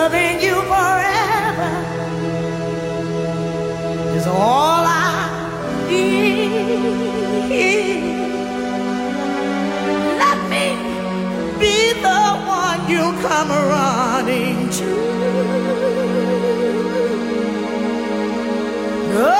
loving you forever is all I need. Let me be the one you come running to. Oh.